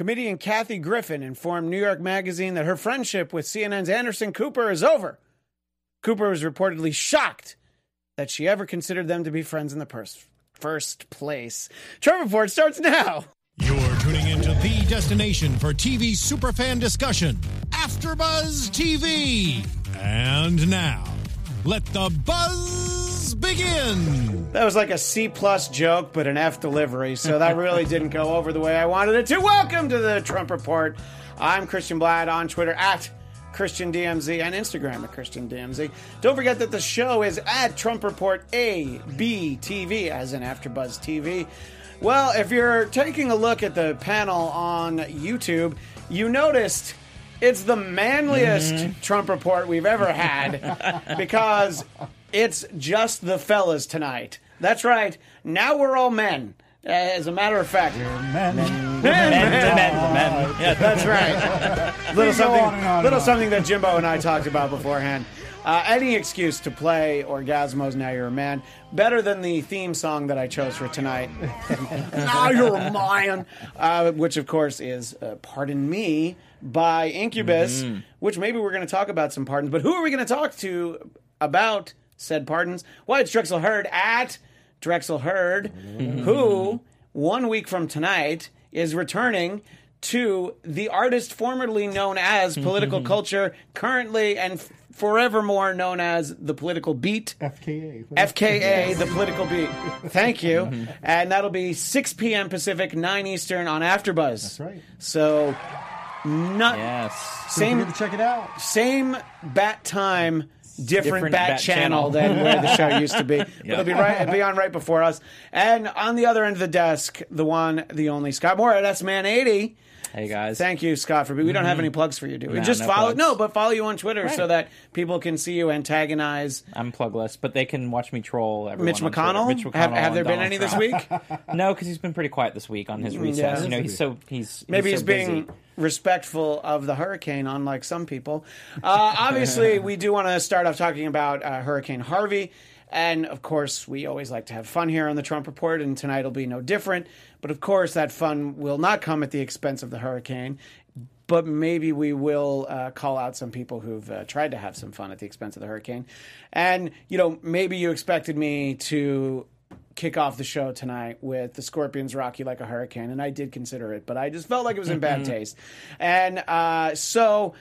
Comedian Kathy Griffin informed New York Magazine that her friendship with CNN's Anderson Cooper is over. Cooper was reportedly shocked that she ever considered them to be friends in the pers- first place. Trump Report starts now. You're tuning into the destination for TV superfan discussion, AfterBuzz TV. And now, let the buzz begin. That was like a C plus joke, but an F delivery, so that really didn't go over the way I wanted it to. Welcome to the Trump Report. I'm Christian Blatt on Twitter at Christian DMZ and Instagram at Christian DMZ. Don't forget that the show is at Trump Report A B TV, as in AfterBuzz TV. Well, if you're taking a look at the panel on YouTube, you noticed it's the manliest mm-hmm. Trump report we've ever had because it's just the fellas tonight. That's right. Now we're all men. Uh, As a matter of fact, Men. Men, men, men. Yeah, that's right. little something, on on little something that Jimbo and I talked about beforehand. Uh, any excuse to play Orgazmo's Now You're a Man better than the theme song that I chose for tonight. now You're a Man, uh, which of course is uh, "Pardon Me" by Incubus. Mm-hmm. Which maybe we're going to talk about some pardons, but who are we going to talk to about said pardons? Why it's Drexel Hurd at Drexel Hurd, who one week from tonight is returning to the artist formerly known as political culture, currently and f- forevermore known as the political beat. FKA. FKA, the political beat. Thank you. And that'll be 6 p.m. Pacific, 9 Eastern on AfterBuzz. That's right. So, not Yes. Don't same forget to check it out. same bat time, different, Different bat, bat channel, channel. than where the show used to be. But It'll be right, it'll be on right before us. And on the other end of the desk, the one, the only Scott Moore. That's Man eighty. Hey guys. Thank you, Scott, for. We don't have any plugs for you, do we? No, Just no follow. plugs. No, but follow you on Twitter so that people can see you antagonize I'm plugless, but they can watch me troll everyone. Mitch on Twitter. McConnell. Mitch McConnell. have, have and there been Donald any this Trump. week? No, because he's been pretty quiet this week on his recess. yeah. You know, he's so he's Maybe he's, so being busy. respectful of the hurricane, unlike some people. Uh, obviously, we do want to start off talking about uh, Hurricane Harvey. And of course, we always like to have fun here on the Trump Report, and tonight will be no different. But of course, that fun will not come at the expense of the hurricane. But maybe we will uh, call out some people who've uh, tried to have some fun at the expense of the hurricane. And, you know, maybe you expected me to kick off the show tonight with the Scorpions rock you like a hurricane, and I did consider it, but I just felt like it was in bad taste. And uh, so,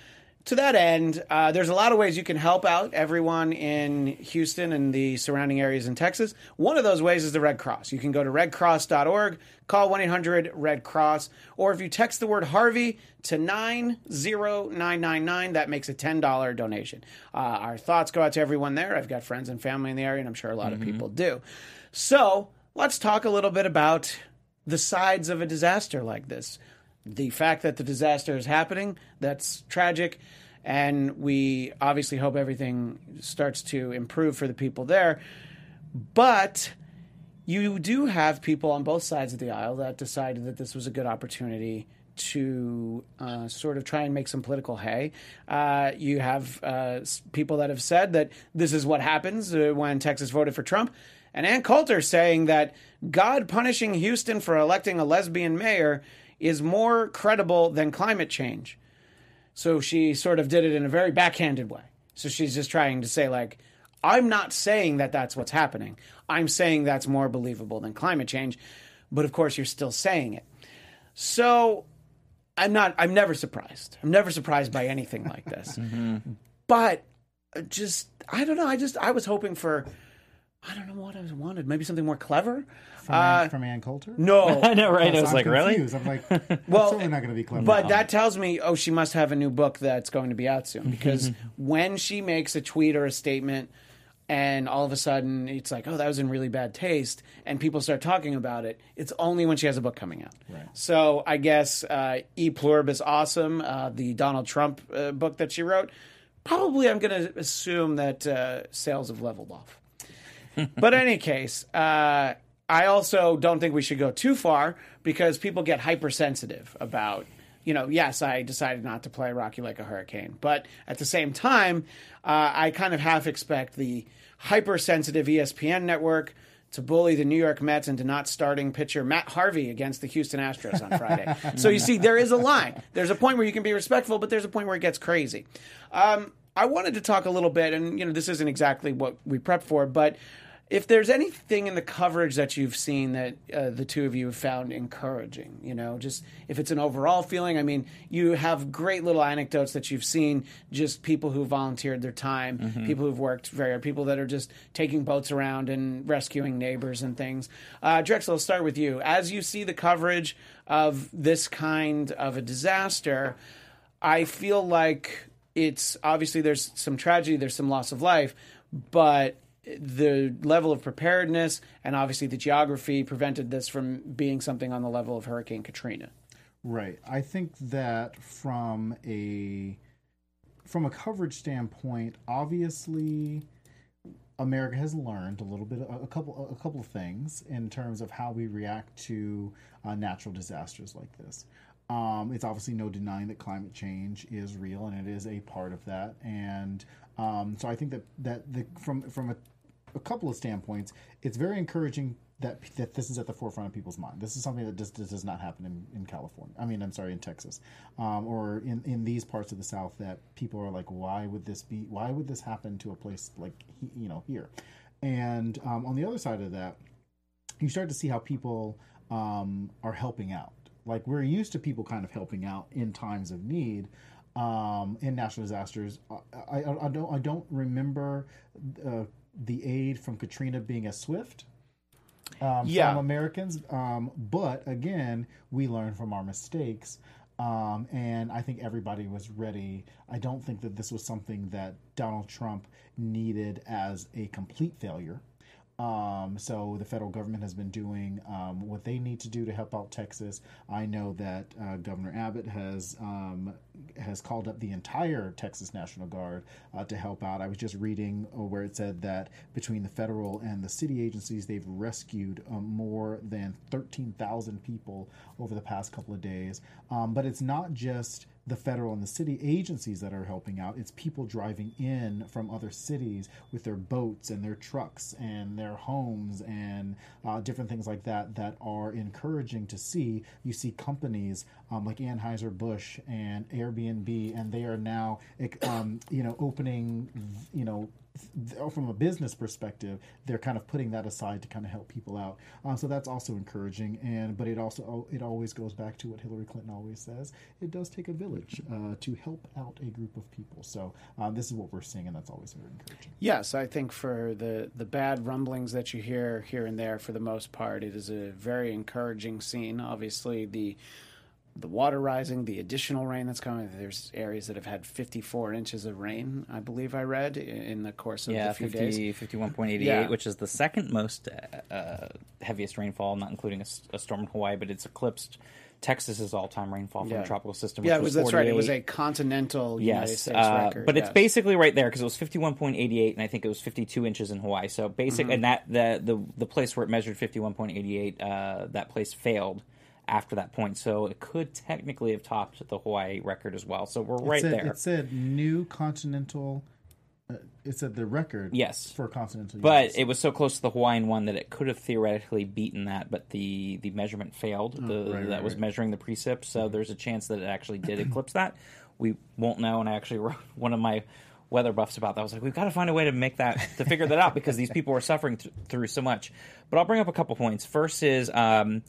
to that end, uh, there's a lot of ways you can help out everyone in Houston and the surrounding areas in Texas. One of those ways is the Red Cross. You can go to redcross.org, call 1 800 Red Cross, or if you text the word Harvey to 90999, that makes a $10 donation. Uh, our thoughts go out to everyone there. I've got friends and family in the area, and I'm sure a lot of people do. So let's talk a little bit about the sides of a disaster like this. The fact that the disaster is happening, that's tragic. And we obviously hope everything starts to improve for the people there. But you do have people on both sides of the aisle that decided that this was a good opportunity to uh, sort of try and make some political hay. Uh, you have uh, people that have said that this is what happens uh, when Texas voted for Trump. And Ann Coulter saying that God punishing Houston for electing a lesbian mayor is more credible than climate change. So she sort of did it in a very backhanded way. So she's just trying to say, like, I'm not saying that that's what's happening. I'm saying that's more believable than climate change. But of course, you're still saying it. So I'm not, I'm never surprised. I'm never surprised by anything like this. But uh, just, I don't know. I just, I was hoping for, I don't know what I was wanted. Maybe something more clever. From, Ann, from Ann Coulter? No. I know, right? I So was I'm like, really? I'm like, Well, certainly not going to be clever. But that tells me, oh, she must have a new book that's going to be out soon. Because when she makes a tweet or a statement, and all of a sudden it's like, oh, that was in really bad taste, and people start talking about it, it's only when she has a book coming out. So I guess uh, E Pluribus Awesome, uh, the Donald Trump uh, book that she wrote, probably I'm going to assume that uh, sales have leveled off. but in any case, uh, I also don't think we should go too far because people get hypersensitive about, you know, yes, I decided not to play Rock You Like a Hurricane. But at the same time, uh, I kind of half expect the hypersensitive ESPN network to bully the New York Mets into not starting pitcher Matt Harvey against the Houston Astros on Friday. so you see, there is a line. There's a point where you can be respectful, but there's a point where it gets crazy. Um, I wanted to talk a little bit, and you know, this isn't exactly what we prepped for, but if there's anything in the coverage that you've seen that uh, the two of you have found encouraging, you know, just if it's an overall feeling, I mean, you have great little anecdotes that you've seen, just people who volunteered their time, people who've worked very hard, people that are just taking boats around and rescuing neighbors and things. Uh, Drexel, I'll start with you. As you see the coverage of this kind of a disaster, I feel like it's obviously there's some tragedy, there's some loss of life, but the level of preparedness and obviously the geography prevented this from being something on the level of Hurricane Katrina. Right. I think that from a from a coverage standpoint, obviously America has learned a little bit a couple a couple of things in terms of how we react to uh, natural disasters like this. Um, it's obviously no denying that climate change is real and it is a part of that. And um, so I think that that the, from from a, a couple of standpoints, it's very encouraging that that this is at the forefront of people's mind. This is something that just, just does not happen in, in California. I mean, I'm sorry, in Texas, um, or in, in these parts of the South that people are like, why would this be? Why would this happen to a place like you know here? And um, on the other side of that, you start to see how people um, are helping out. Like we're used to people kind of helping out in times of need. Um, in natural disasters, I, I, I don't I don't remember uh, the aid from Katrina being as swift um, Yeah. from Americans. Um, but again, we learn from our mistakes. Um, and I think everybody was ready. I don't think that this was something that Donald Trump needed as a complete failure. Um, so the federal government has been doing um, what they need to do to help out Texas. I know that uh, Governor Abbott has um, has called up the entire Texas National Guard uh, to help out. I was just reading uh, where it said that between the federal and the city agencies, they've rescued um, more than thirteen thousand people over the past couple of days. Um, but it's not just the federal and the city agencies that are helping out. It's people driving in from other cities with their boats and their trucks and their homes and uh, different things like that that are encouraging to see. You see companies um, like Anheuser-Busch and Airbnb, and they are now, um, you know, opening, you know, from a business perspective, they're kind of putting that aside to kind of help people out. Um, so that's also encouraging. And but it also it always goes back to what Hillary Clinton always says: it does take a village uh, to help out a group of people. So um, this is what we're seeing, and that's always very encouraging. Yes, I think for the the bad rumblings that you hear here and there, for the most part, it is a very encouraging scene. Obviously, the the water rising, the additional rain that's coming. There's areas that have had 54 inches of rain, I believe I read in the course of Yeah, the few days. 50, 51.88, Yeah. which is the second most uh, uh, heaviest rainfall, not including a storm in Hawaii, but it's eclipsed Texas's all-time rainfall from Yeah. a tropical system. Yeah, it was was, that's right. It was a continental Yes, uh, but it's basically right there because it was fifty-one point eighty-eight, and I think it was fifty-two inches in Hawaii. So basic, Mm-hmm. and that the the the place where it measured fifty-one point eighty-eight, uh, that place failed after that point. So it could technically have topped the Hawaii record as well. So we're right it said, there. It said new continental. Uh, it said the record. Yes. for continental. But US. it was so close to the Hawaiian one that it could have theoretically beaten that, but the, the measurement failed. the, Oh, right, that right, was right. measuring the precip, so there's a chance that it actually did eclipse that. We won't know, and I actually wrote one of my weather buffs about that. I was like, we've got to find a way to make that to figure that out because these people are suffering th- through so much. But I'll bring up a couple points. First is. Um,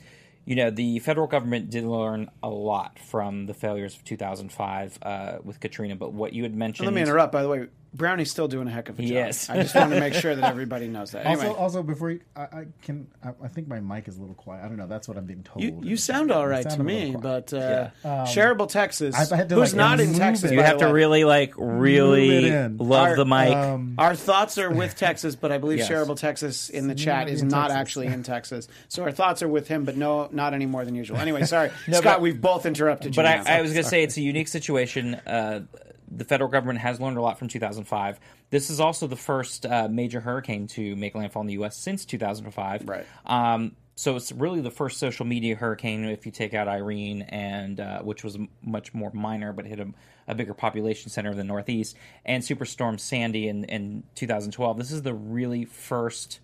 you know, the federal government did learn a lot from the failures of 2005 uh, with Katrina. But what you had mentioned, Let me interrupt. By the way, Brownie's still doing a heck of a job. Yes. I just want to make sure that everybody knows that. Anyway, Also, also before you, I, I can, I, I think my mic is a little quiet. I don't know. That's what I'm being told. you, you sound all right You to me, but uh, Yeah. Shareable Texas, I- I to, who's like, not in Texas, you have to really like really Move it in. love Our- the mic. Um, Our thoughts are with Texas, but I believe Yes. Shareable Texas in the chat is in not Texas. actually in Texas. So our thoughts are with him, but no, not any more than usual. Anyway, sorry, Scott. but- we've both interrupted you. but now. I, I was going to say it's a unique situation. Uh, the federal government has learned a lot from 2005. This is also the first uh, major hurricane to make landfall in the U.S. since 2005. Right. Um, so it's really the first social media hurricane if you take out Irene, and uh, which was much more minor but hit a, a bigger population center of the Northeast, and Superstorm Sandy in, in 2012. This is the really first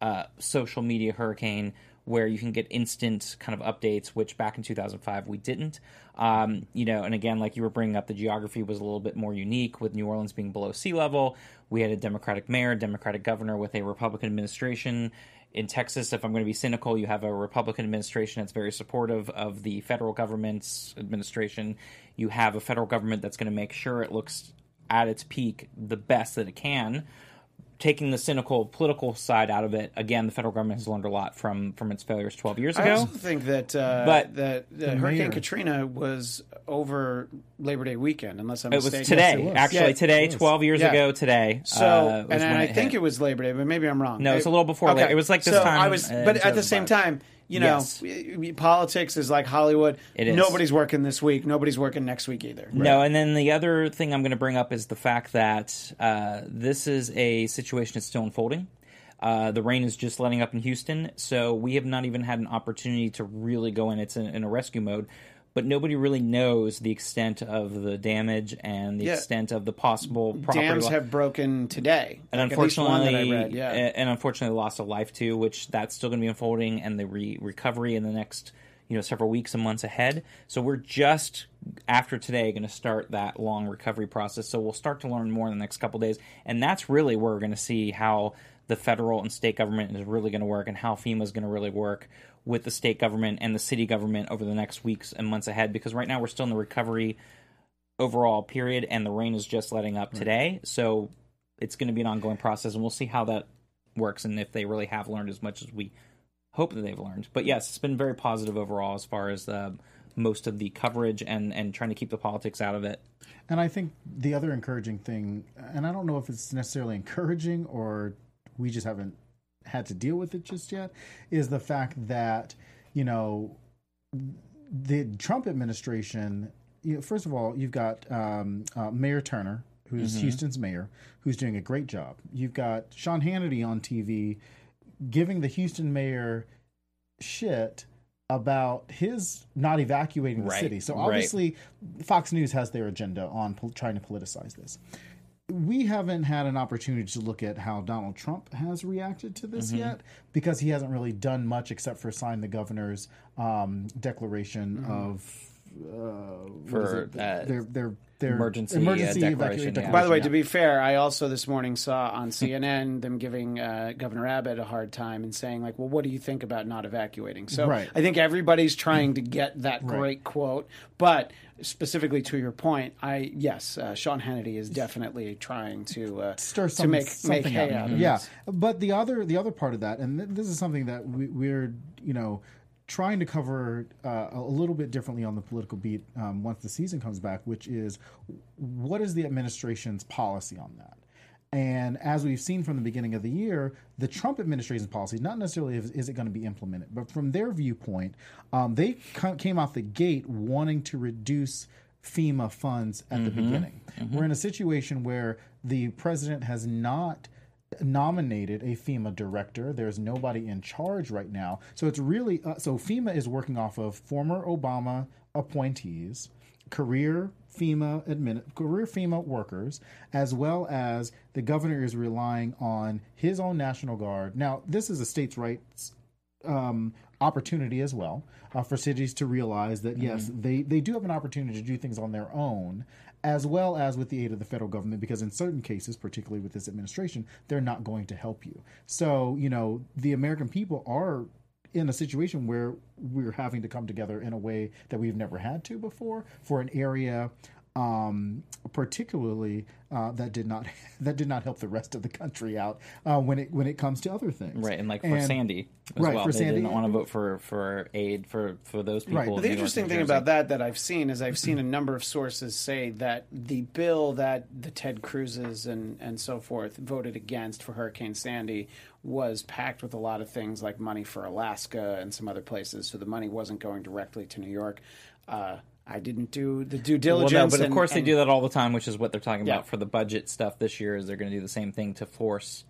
uh, social media hurricane where you can get instant kind of updates, which back in 2005 we didn't. Um, you know, and again, like you were bringing up, the geography was a little bit more unique with New Orleans being below sea level. We had a Democratic mayor, Democratic governor with a Republican administration. In Texas, if I'm going to be cynical, you have a Republican administration that's very supportive of the federal government's administration. You have a federal government that's going to make sure it looks at its peak the best that it can taking the cynical political side out of it, again, the federal government has learned a lot from from its failures 12 years ago. I ago. also think that uh, But- that uh, Hurricane mayor- Katrina was over Labor Day weekend, unless I'm it was mistaken. today, it was. actually Yeah, today, 12 years Yeah. ago today. So, uh, was and, when and I it think hit. it was Labor Day, but maybe I'm wrong. No, it's a little before Labor- it was like this so time, I was, uh, but at the same 2005. time, you know, Yes. politics is like Hollywood. It is. Nobody's working this week. Nobody's working next week either. No, and then the other thing I'm going to bring up is the fact that uh, this is a situation that's still unfolding. Uh, the rain is just letting up in Houston, so we have not even had an opportunity to really go in. It's in, in a rescue mode, but nobody really knows the extent of the damage and the Yeah. extent of the possible property Dams lo- have broken today. and Like, unfortunately, read, yeah. and unfortunately, loss of life too, which that's still going to be unfolding, and the re- recovery in the next you know several weeks and months ahead. So we're just after today going to start that long recovery process. So we'll start to learn more in the next couple days, and that's really where we're going to see how the federal and state government is really going to work, and how FEMA is going to really work with the state government and the city government over the next weeks and months ahead. Because right now we're still in the recovery overall period, and the rain is just letting up today. So it's going to be an ongoing process, and we'll see how that works and if they really have learned as much as we hope that they've learned. But yes, it's been very positive overall as far as uh, most of the coverage and and trying to keep the politics out of it. And I think the other encouraging thing, and I don't know if it's necessarily encouraging or we just haven't had to deal with it just yet, is the fact that, you know, the Trump administration, you know, first of all, you've got um, uh, Mayor Turner, who's Houston's mayor, who's doing a great job. You've got Sean Hannity on TV giving the Houston mayor shit about his not evacuating the Right, city. So right. obviously, Fox News has their agenda on pol- trying to politicize this. We haven't had an opportunity to look at how Donald Trump has reacted to this Mm-hmm. yet because he hasn't really done much except for sign the governor's um, declaration of uh, For, uh, their their their emergency, uh, emergency declaration, evacuation. yeah. By the way, yeah. to be fair, I also this morning saw on CNN them giving uh, Governor Abbott a hard time and saying like, "Well, what do you think about not evacuating?" So Right. I think everybody's trying to get that great quote, but specifically to your point, I yes, uh, Sean Hannity is definitely trying to uh, stir to make something make hay out. out of yeah, this. but the other the other part of that, and th- this is something that we, we're you know trying to cover uh, a little bit differently on the political beat um, once the season comes back, which is what is the administration's policy on that. And as we've seen from the beginning of the year, the Trump administration's policy, not necessarily is, is it going to be implemented, but from their viewpoint, um, they came off the gate wanting to reduce FEMA funds at the beginning. We're in a situation where the president has not nominated a FEMA director. There's nobody in charge right now. So it's really uh, so FEMA is working off of former Obama appointees, career FEMA admin, career FEMA workers, as well as the governor is relying on his own National Guard. Now, this is a states' rights um, opportunity as well uh, for cities to realize that yes, they they do have an opportunity to do things on their own, as well as with the aid of the federal government. Because in certain cases, particularly with this administration, they're not going to help you. So you know the American people are in a situation where we're having to come together in a way that we've never had to before for an area um, particularly uh, that did not that did not help the rest of the country out uh, when it when it comes to other things. Right, and like for Sandy as right, well, for they Sandy. didn't want to vote for for aid for for those people. Right. But The New interesting thing about that that I've seen is I've seen a number of sources say that the bill that the Ted Cruz's and, and so forth voted against for Hurricane Sandy was packed with a lot of things like money for Alaska and some other places. So the money wasn't going directly to New York. Uh, I didn't do the due Well, diligence. no, but of and- course they do that all the time, which is what they're talking Yeah. about for the budget stuff this year. Is they're going to do the same thing to force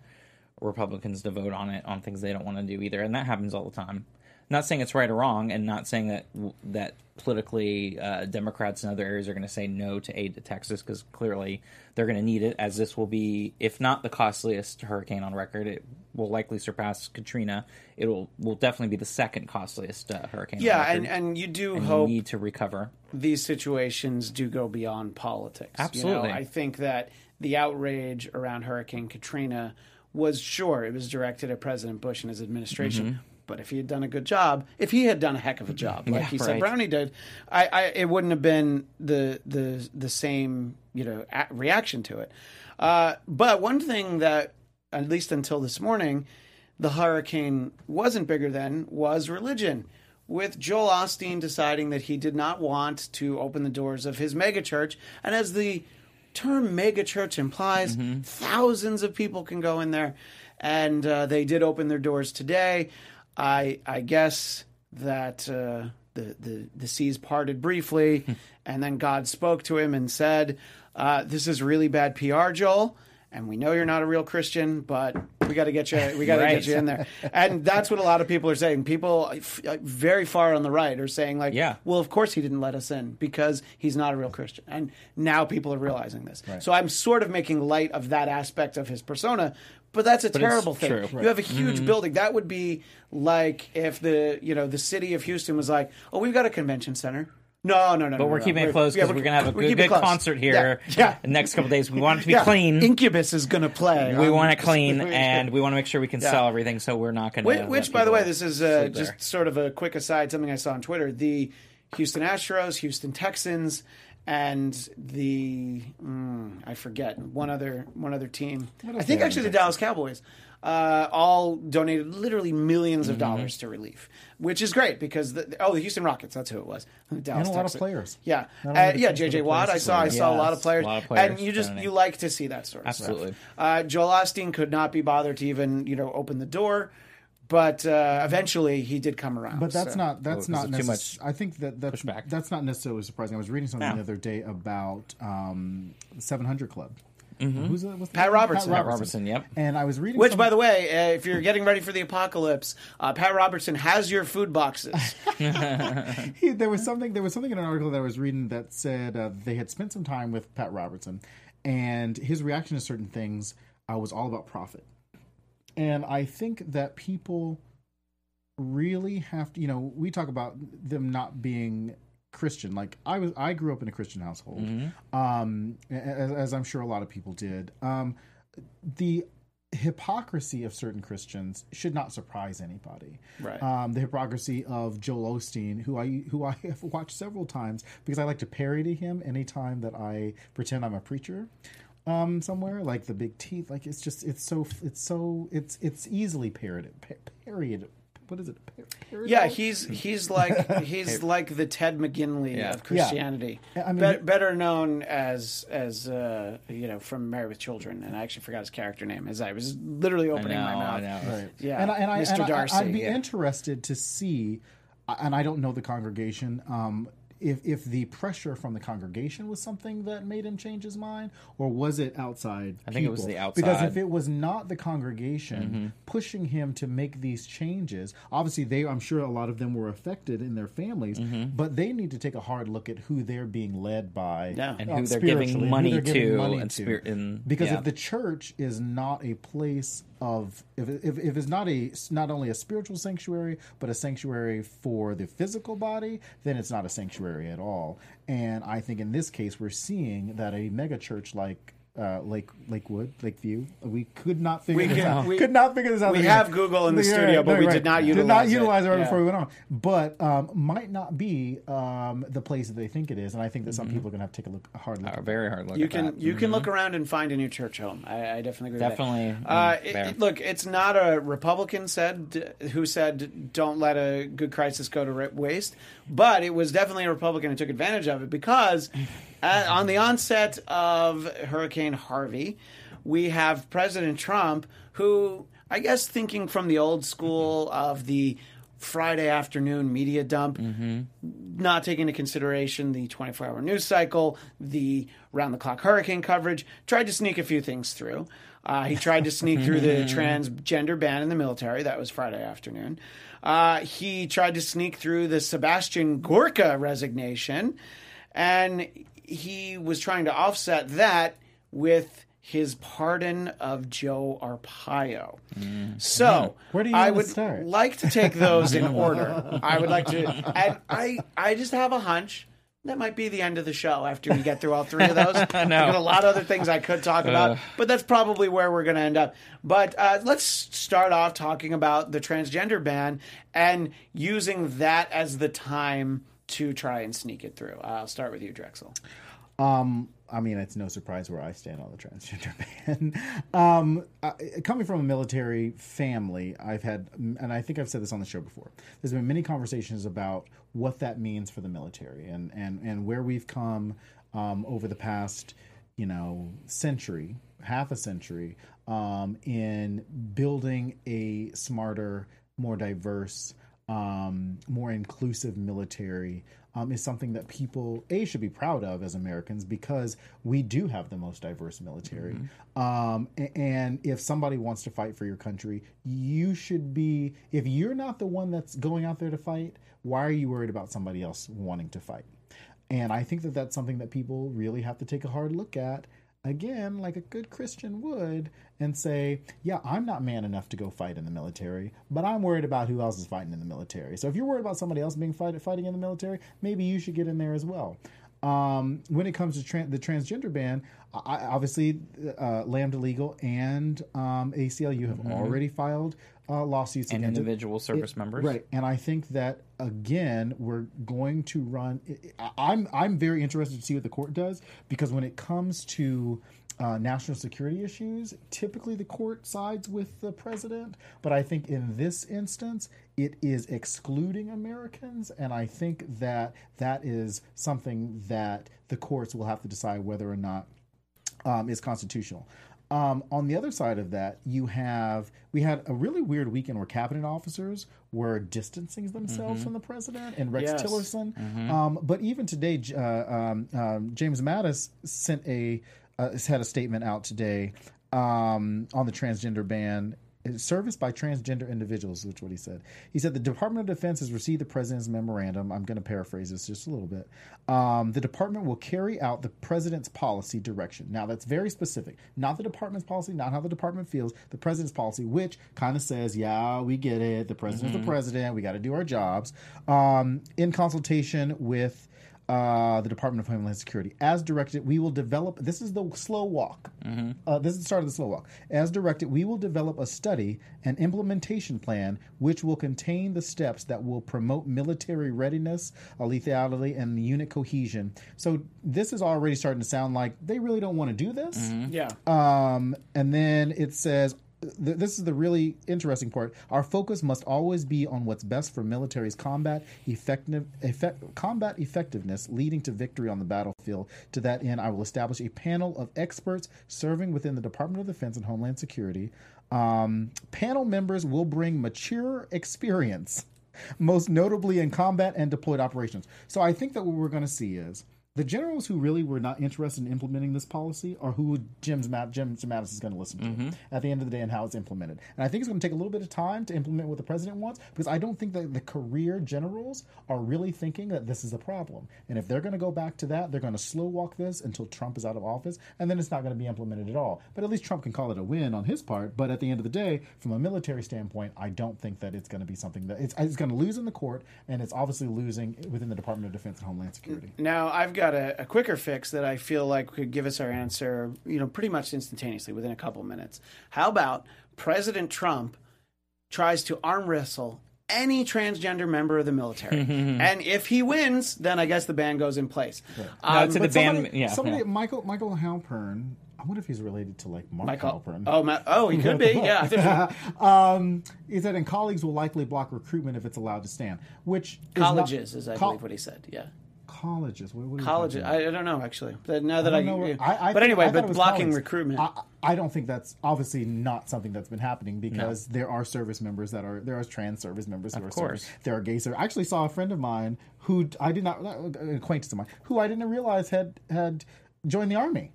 Republicans to vote on it on things they don't want to do either, and that happens all the time. not saying it's right or wrong, and not saying that that politically uh, Democrats in other areas are going to say no to aid to Texas because clearly they're going to need it, as this will be, if not the costliest hurricane on record, it will likely surpass Katrina. It will will definitely be the second costliest uh, hurricane. Yeah, record. and, and you do And you hope need to recover. these situations do go beyond politics. You know, Absolutely. I think that the outrage around Hurricane Katrina was sure it was directed at President Bush and his administration. Mm-hmm. But if he had done a good job, if he had done a heck of a job, like Yeah, he said right. Brownie did, I, I it wouldn't have been the the the same you know reaction to it. Uh, but one thing that at least until this morning, the hurricane wasn't bigger than was religion. With Joel Osteen deciding that he did not want to open the doors of his megachurch, and as the term megachurch implies, thousands of people can go in there, and uh, they did open their doors today. I I guess that uh, the the the seas parted briefly, and then God spoke to him and said, uh, "This is really bad PR, Joel." And we know you're not a real Christian, but we got to get you. We got to Right. get you in there. And that's what a lot of people are saying. People very far on the right are saying, like, Yeah. well, of course he didn't let us in because he's not a real Christian. And now people are realizing this. So I'm sort of making light of that aspect of his persona, but that's a it's terrible thing. true. Mm-hmm. You have a huge building. That would be like if the you know the city of Houston was like, oh, we've got a convention center. No, no, no. But we're keeping it closed because we're, going to have a good, good concert here Yeah. yeah. the next couple days. We want it to be Yeah. clean. Incubus is going to play. we on- want it clean, and we want to make sure we can sell everything. So we're not going to. Which, which by the way, this is uh, just sort of a quick aside. Something I saw on Twitter: the Houston Astros, Houston Texans, and the mm, I forget one other one other team. I think actually the Dallas Cowboys. Uh, all donated literally 1000000s Mm-hmm. of dollars to relief, which is great because the, oh the Houston Rockets that's who it was. Dallas And a lot of players. Yeah, uh, yeah. JJ Watt, I saw I as saw a lot of players, a lot of players and you just donating. you like to see that sort of Absolutely. stuff. Uh, Joel Osteen could not be bothered to even you know open the door, but uh, eventually he did come around. But that's so. not that's Oh, not is it too necess- I think that that's pushback? that's not necessarily surprising. I was reading something Yeah. the other day about um, 700 Club. Who's the, what's the Pat name? Robertson. Pat Robertson, yep. And I was reading, Which, some- by the way, uh, if you're getting ready for the apocalypse, uh, Pat Robertson has your food boxes. he, there was something there was something in an article that I was reading that said uh, they had spent some time with Pat Robertson, and his reaction to certain things uh, was all about profit. And I think that people really have to, you know, we talk about them not being Christian. Like I was, I grew up in a Christian household, um, as, as I'm sure a lot of people did. Um, the hypocrisy of certain Christians should not surprise anybody. Right. Um, the hypocrisy of Joel Osteen, who I who I have watched several times because I like to parody him anytime that I pretend I'm a preacher. Um, somewhere like the big teeth, like it's just it's so it's so it's it's easily parodied. Pa- parodied. What is it? Pa- yeah, he's he's like he's like the Ted McGinley Yeah. of Christianity, I mean- Bet- better known as as uh, you know from Married with Children. And I actually forgot his character name as I was literally I opening know, my mouth. I know. Right. Yeah, and I, and I, Mr. and I- Darcy, I'd be yeah. interested to see, and I don't know the congregation. Um, if if the pressure from the congregation was something that made him change his mind, or was it outside? I think it was the outside. Because if it was not the congregation pushing him to make these changes, obviously they, I'm sure a lot of them were affected in their families, but they need to take a hard look at who they're being led by, Yeah. And uh, who they're giving money they're giving to money and to. spirit- and- because yeah. if the church is not a place of if, if, if it's not a not only a spiritual sanctuary but a sanctuary for the physical body then it's not a sanctuary at all. And i think in this case we're seeing that a mega church like uh, Lake Lakewood, Lakeview. We could not figure We this could- out. we- could not figure this out. we Yeah. have Google in the Yeah, studio, but right, we right. did not Did not utilize it. it right Yeah. before we went on. But um, might not be um, the place that they think it is, and I think that Mm-hmm. some people are going to have to take a look, a hard look. A very hard look. You at can that. you can look around and find a new church home. I, I definitely agree. Definitely, With that. Uh, mm, it- it- look, it's not a Republican said who said don't let a good crisis go to waste, but it was definitely a Republican who took advantage of it because uh, on the onset of Hurricane Harvey, we have President Trump who I guess thinking from the old school of the Friday afternoon media dump, not taking into consideration the 24 hour news cycle, the round the clock hurricane coverage. Tried to sneak a few things through. Uh, he tried to sneak through the transgender ban in the military. That was Friday afternoon. Uh, he tried to sneak through the Sebastian Gorka resignation. And he was trying to offset that with his pardon of Joe Arpaio. So Where do you I would start? like to take those in order. I would like to, and I I just have a hunch. That might be the end of the show after we get through all three of those. I've got a lot of other things I could talk about, but that's probably where we're going to end up. But uh, let's start off talking about the transgender ban and using that as the time to try and sneak it through. I'll start with you, Drexel. Um, I mean, it's no surprise where I stand on the transgender ban. um, uh, coming from a military family, I've had, and I think I've said this on the show before. There's been many conversations about what that means for the military and and and where we've come um, over the past, you know, century, half a century, um, in building a smarter, more diverse um, more inclusive military um, is something that people a should be proud of as Americans because we do have the most diverse military. Um, and if somebody wants to fight for your country, you should be. If you're not the one that's going out there to fight, why are you worried about somebody else wanting to fight? And I think that that's something that people really have to take a hard look at. Again, like a good Christian would, and say, Yeah, I'm not man enough to go fight in the military, but I'm worried about who else is fighting in the military. So if you're worried about somebody else being fight, fighting in the military, maybe you should get in there as well. Um, when it comes to tran the transgender ban, I, obviously uh, Lambda Legal and um, ACLU have already filed uh, lawsuits and against it. individual service It- members. Right, and I think that again we're going to run. I'm I'm very interested to see what the court does because when it comes to uh, national security issues, typically the court sides with the president. But I think in this instance, it is excluding Americans, and I think that that is something that the courts will have to decide whether or not um, is constitutional. Um, on the other side of that, you have we had a really weird weekend where cabinet officers were distancing themselves from the president and Rex Yes. Tillerson. Um, but even today, uh, um, um, James Mattis sent a uh, had a statement out today um, on the transgender ban. Service by transgender individuals, which is what he said. He said the Department of Defense has received the president's memorandum. I'm going to paraphrase this just a little bit. Um, the department will carry out the president's policy direction. Now, that's very specific. Not the department's policy, not how the department feels. The president's policy, which kind of says, "Yeah, we get it. The president's the president. We got to do our jobs." Um, in consultation with uh, the Department of Homeland Security. As directed, we will develop. This is the slow walk. Uh, this is the start of the slow walk. As directed, we will develop a study and implementation plan which will contain the steps that will promote military readiness, lethality, and unit cohesion. So this is already starting to sound like they really don't want to do this. Yeah. Um, and then it says, th- this is the really interesting part. Our focus must always be on what's best for military's combat effective, effect, combat effectiveness, leading to victory on the battlefield. To that end, I will establish a panel of experts serving within the Department of Defense and Homeland Security. Um, panel members will bring mature experience, most notably in combat and deployed operations. So I think that what we're going to see is the generals who really were not interested in implementing this policy are who Jim's Matt, Jim Mattis is going to listen to mm-hmm. at the end of the day and how it's implemented. And I think it's going to take a little bit of time to implement what the president wants because I don't think that the career generals are really thinking that this is a problem. And if they're going to go back to that, they're going to slow walk this until Trump is out of office, and then it's not going to be implemented at all. But at least Trump can call it a win on his part. But at the end of the day, from a military standpoint, I don't think that it's going to be something that it's, it's going to lose in the court, and it's obviously losing within the Department of Defense and Homeland Security. Now I've got a, a quicker fix that I feel like could give us our answer, you know, pretty much instantaneously within a couple minutes. How about President Trump tries to arm wrestle any transgender member of the military, and if he wins, then I guess the ban goes in place. No, Um, it's in the But ban. somebody, yeah, somebody yeah. Michael Michael Halpern. I wonder if he's related to like Mark Michael, Halpern. oh, Ma- oh, he could be. Yeah, There's- um, is that and colleagues will likely block recruitment if it's allowed to stand, which is not- colleges is I col- believe what he said. Yeah, colleges. What, what are you College. I. I don't know actually. Now that I, don't know I- I but anyway, I but blocking recruitment. I, I don't think that's obviously not something that's been happening because there are service members that are there are trans service members who Of are course. serving. There are gay service. I actually saw a friend of mine who I did not an acquaintance of mine who I didn't realize had had joined the army.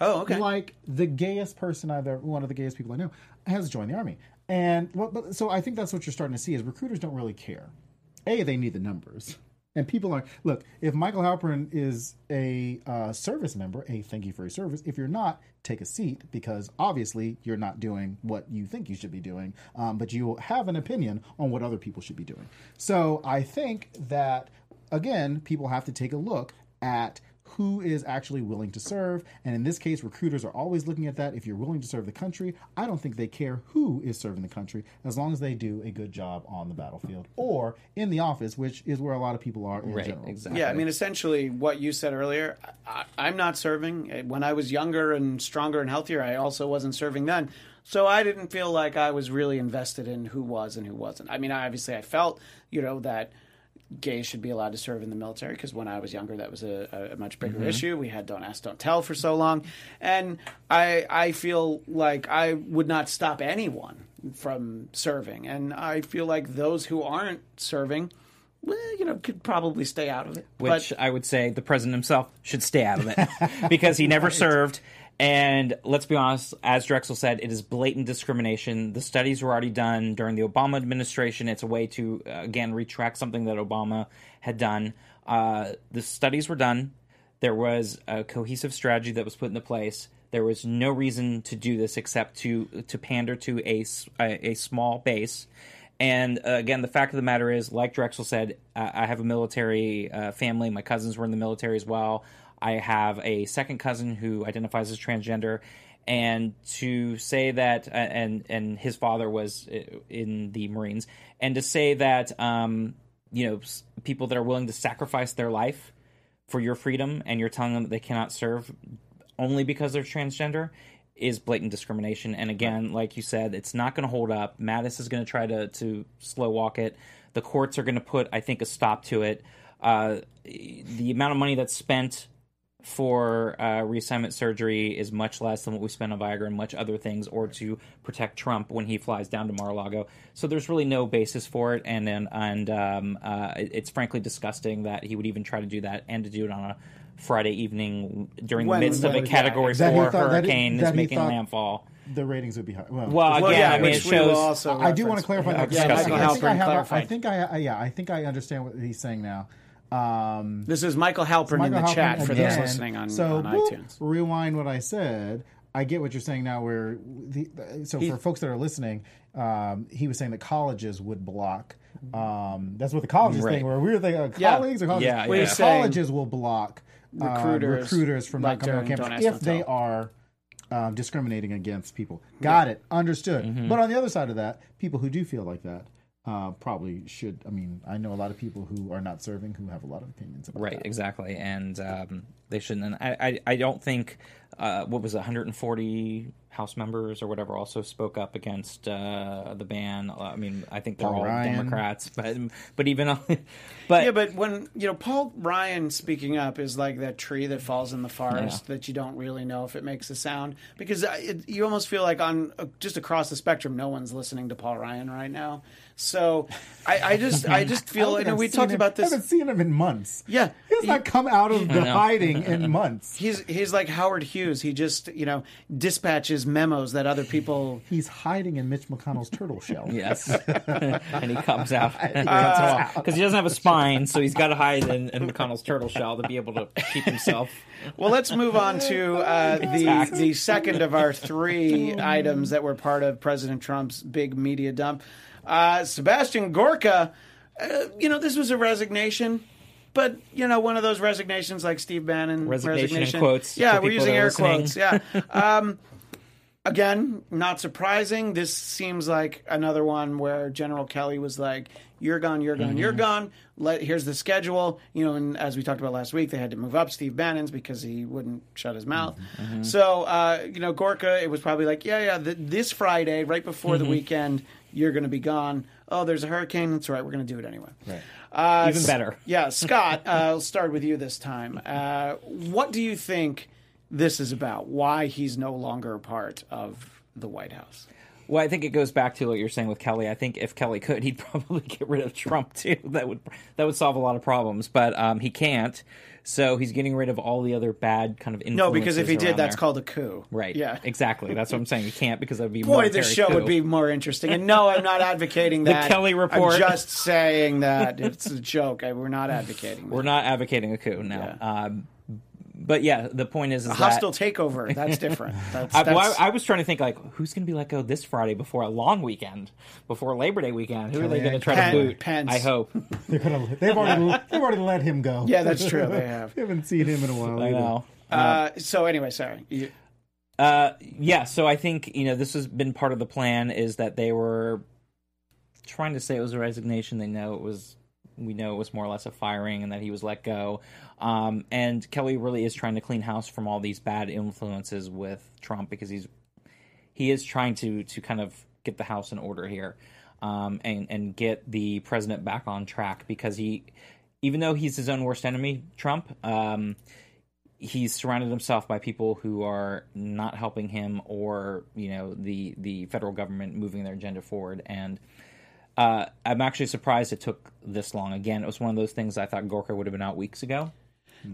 oh, okay. Like the gayest person I've ever, one of the gayest people I know, has joined the army. And well, but, so I think that's what you're starting to see is recruiters don't really care. A, they need the numbers. And people are look. If Michael Halperin is a uh, service member, a thank you for your service. If you're not, take a seat because obviously you're not doing what you think you should be doing. Um, but you have an opinion on what other people should be doing. So I think that again, people have to take a look at who is actually willing to serve. And in this case, recruiters are always looking at that. If you're willing to serve the country, I don't think they care who is serving the country as long as they do a good job on the battlefield or in the office, which is where a lot of people are in Right, general. exactly. Yeah, I mean, essentially, what you said earlier. I, I'm not serving. When I was younger and stronger and healthier, I also wasn't serving then. So I didn't feel like I was really invested in who was and who wasn't. I mean, obviously, I felt, you know, that gays should be allowed to serve in the military because when I was younger, that was a, a much bigger mm-hmm. issue. We had "Don't Ask, Don't Tell" for so long, and I I feel like I would not stop anyone from serving, and I feel like those who aren't serving. Well, you know, could probably stay out of it. which but I would say the president himself should stay out of it because he never served. And let's be honest, as Drexel said, it is blatant discrimination. The studies were already done during the Obama administration. It's a way to, uh, again, retract something that Obama had done. Uh, the studies were done. There was a cohesive strategy that was put into place. There was no reason to do this except to to pander to a a small base. And uh, again, the fact of the matter is, like Drexel said, I have a military uh, family. My cousins were in the military as well. I have a second cousin who identifies as transgender, and to say that, uh, and and his father was uh, in the Marines, and to say that, um, you know, people that are willing to sacrifice their life for your freedom, and you're telling them that they cannot serve only because they're transgender is blatant discrimination. And again, like you said, it's not going to hold up. Mattis is going to try to to slow walk it. The courts are going to put, I think, a stop to it. Uh, the amount of money that's spent for uh, reassignment surgery is much less than what we spend on Viagra and much other things, or to protect Trump when he flies down to Mar-a-Lago. So there's really no basis for it, and and, and um, uh, it's frankly disgusting that he would even try to do that and to do it on a Friday evening during When- the midst of a Category That he Four thought- that he- hurricane that is he making landfall. The ratings would be high. Well, Well, again, well, yeah, I mean, it shows. also I do want to reference. clarify that. Yeah, I, think I have. A, I clarified. think I. Yeah, I think I understand what he's saying now. Um, This is Michael Halpern in the Halpern chat for those listening on, so, on iTunes. Rewind what I said. I get what you're saying now. Where the, so for folks that are listening, um, he was saying that colleges would block. Um, that's what the colleges Right. thing. Where we were thinking uh, Yeah. colleagues or colleges. Yeah, yeah. Colleges will block uh, recruiters, recruiters from like not coming on campus if they Tell. are um, discriminating against people. Got it. Understood. Mm-hmm. But on the other side of that, people who do feel like that. Uh, probably should. I mean, I know a lot of people who are not serving who have a lot of opinions about Right, that. exactly, and um, they shouldn't. And I, I, I don't think uh, what was it, 140 House members or whatever also spoke up against uh, the ban. Uh, I mean, I think they're Paul all Ryan. Democrats, but but even but Yeah, but when you know Paul Ryan speaking up is like that tree that falls in the forest that you don't really know if it makes a sound because uh, it, you almost feel like on uh, just across the spectrum, no one's listening to Paul Ryan right now. So I, I just I just feel you know I've we talked him- about this. I haven't seen him in months. Yeah, he has not come out of the hiding in months. He's he's like Howard Hughes. He just you know dispatches memos that other people. He's hiding in Mitch McConnell's turtle shell. yes, and he comes out because he doesn't have a spine, so he's got to hide in, in McConnell's turtle shell to be able to keep himself. Well, let's move on to uh, the the second of our three items that were part of President Trump's big media dump. Uh, Sebastian Gorka, uh, you know, this was a resignation. But you know, one of those resignations like Steve Bannon Resignation in quotes Yeah, we're using air listening. quotes. Yeah. Um, again, not surprising. This seems like another one where General Kelly was like, "You're gone, you're gone, you're gone. Let here's the schedule." You know, and as we talked about last week, they had to move up Steve Bannon's because he wouldn't shut his mouth. So, uh, you know, Gorka, it was probably like, "Yeah, yeah, th- this Friday, right before the weekend." You're going to be gone. Oh, there's a hurricane. That's right. We're going to do it anyway. Right. Uh, Even better. Yeah, Scott. uh, I'll start with you this time. Uh, what do you think this is about? Why he's no longer a part of the White House? Well, I think it goes back to what you're saying with Kelly. I think if Kelly could, he'd probably get rid of Trump too. That would that would solve a lot of problems, but um, he can't. So he's getting rid of all the other bad kind of influences. No, because if he did, that's there. called a coup. right. Yeah. exactly. That's what I'm saying. He can't because that'd be Boy, this show coup. would be more interesting. And no, I'm not advocating that. the Kelly Report. I'm just saying that it's a joke. I, we're not advocating. We're not advocating a coup now. Um, but yeah, the point is, is a that hostile takeover. That's different. That's, I, well, I, I was trying to think like who's going to be let go this Friday before a long weekend, before Labor Day weekend. Who are they going to try Pen- to boot? Pence. I hope. They're gonna, they've already they've already let him go. Yeah, that's true. They have. we haven't seen him in a while. I either. know. uh, so anyway, sorry. You- Uh, yeah, so I think you know this has been part of the plan is that they were trying to say it was a resignation. They know it was. We know it was more or less a firing, and that he was let go. Um, and Kelly really is trying to clean house from all these bad influences with Trump because he's he is trying to to kind of get the house in order here, um, and and get the president back on track because he, even though he's his own worst enemy, Trump. Um, he's surrounded himself by people who are not helping him or you know the the federal government moving their agenda forward and uh, I'm actually surprised it took this long. Again, it was one of those things I thought Gorka would have been out weeks ago,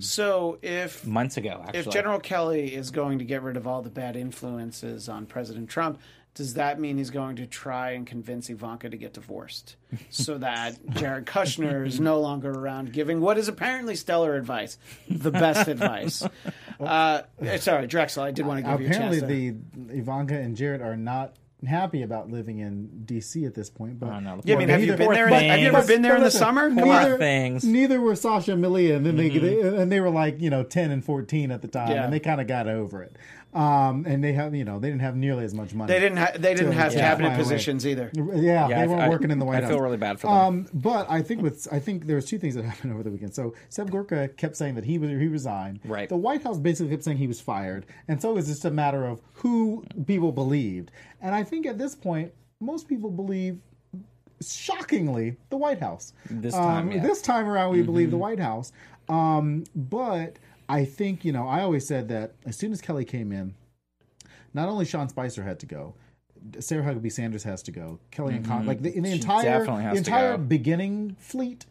So if months ago. Actually, if General Kelly is going to get rid of all the bad influences on President Trump, does that mean he's going to try and convince Ivanka to get divorced so that Jared Kushner is no longer around giving what is apparently stellar advice, the best advice? Uh, sorry, Drexel, I did want to give Apparently, you a chance. the Ivanka and Jared are not happy about living in D.C. at this point. But I don't know. Yeah, I mean, have you been there? In have you ever been there in the summer? Come Poor on. things. Neither were Sasha and Malia, and then they, they and they were like you know ten and fourteen at the time, Yeah. and they kind of got over it. Um, and they have you know they didn't have nearly as much money. They didn't. Ha- they didn't To- have to cabinet fly away. positions either. Yeah, Yeah, they I- weren't I- working in the White I House. I feel really bad for them. Um, but I think with I think there was two things that happened over the weekend. So Seb Gorka kept saying that he was he resigned. Right. The White House basically kept saying he was fired, and so it was just a matter of who people believed. And I think at this point, most people believe. Shockingly, the White House. This time, um, yeah. this time around, we believe the White House. Um, but I think you know, I always said that as soon as Kelly came in, not only Sean Spicer had to go, Sarah Huckabee Sanders has to go, Kelly and Con, like the, the entire the entire beginning fleet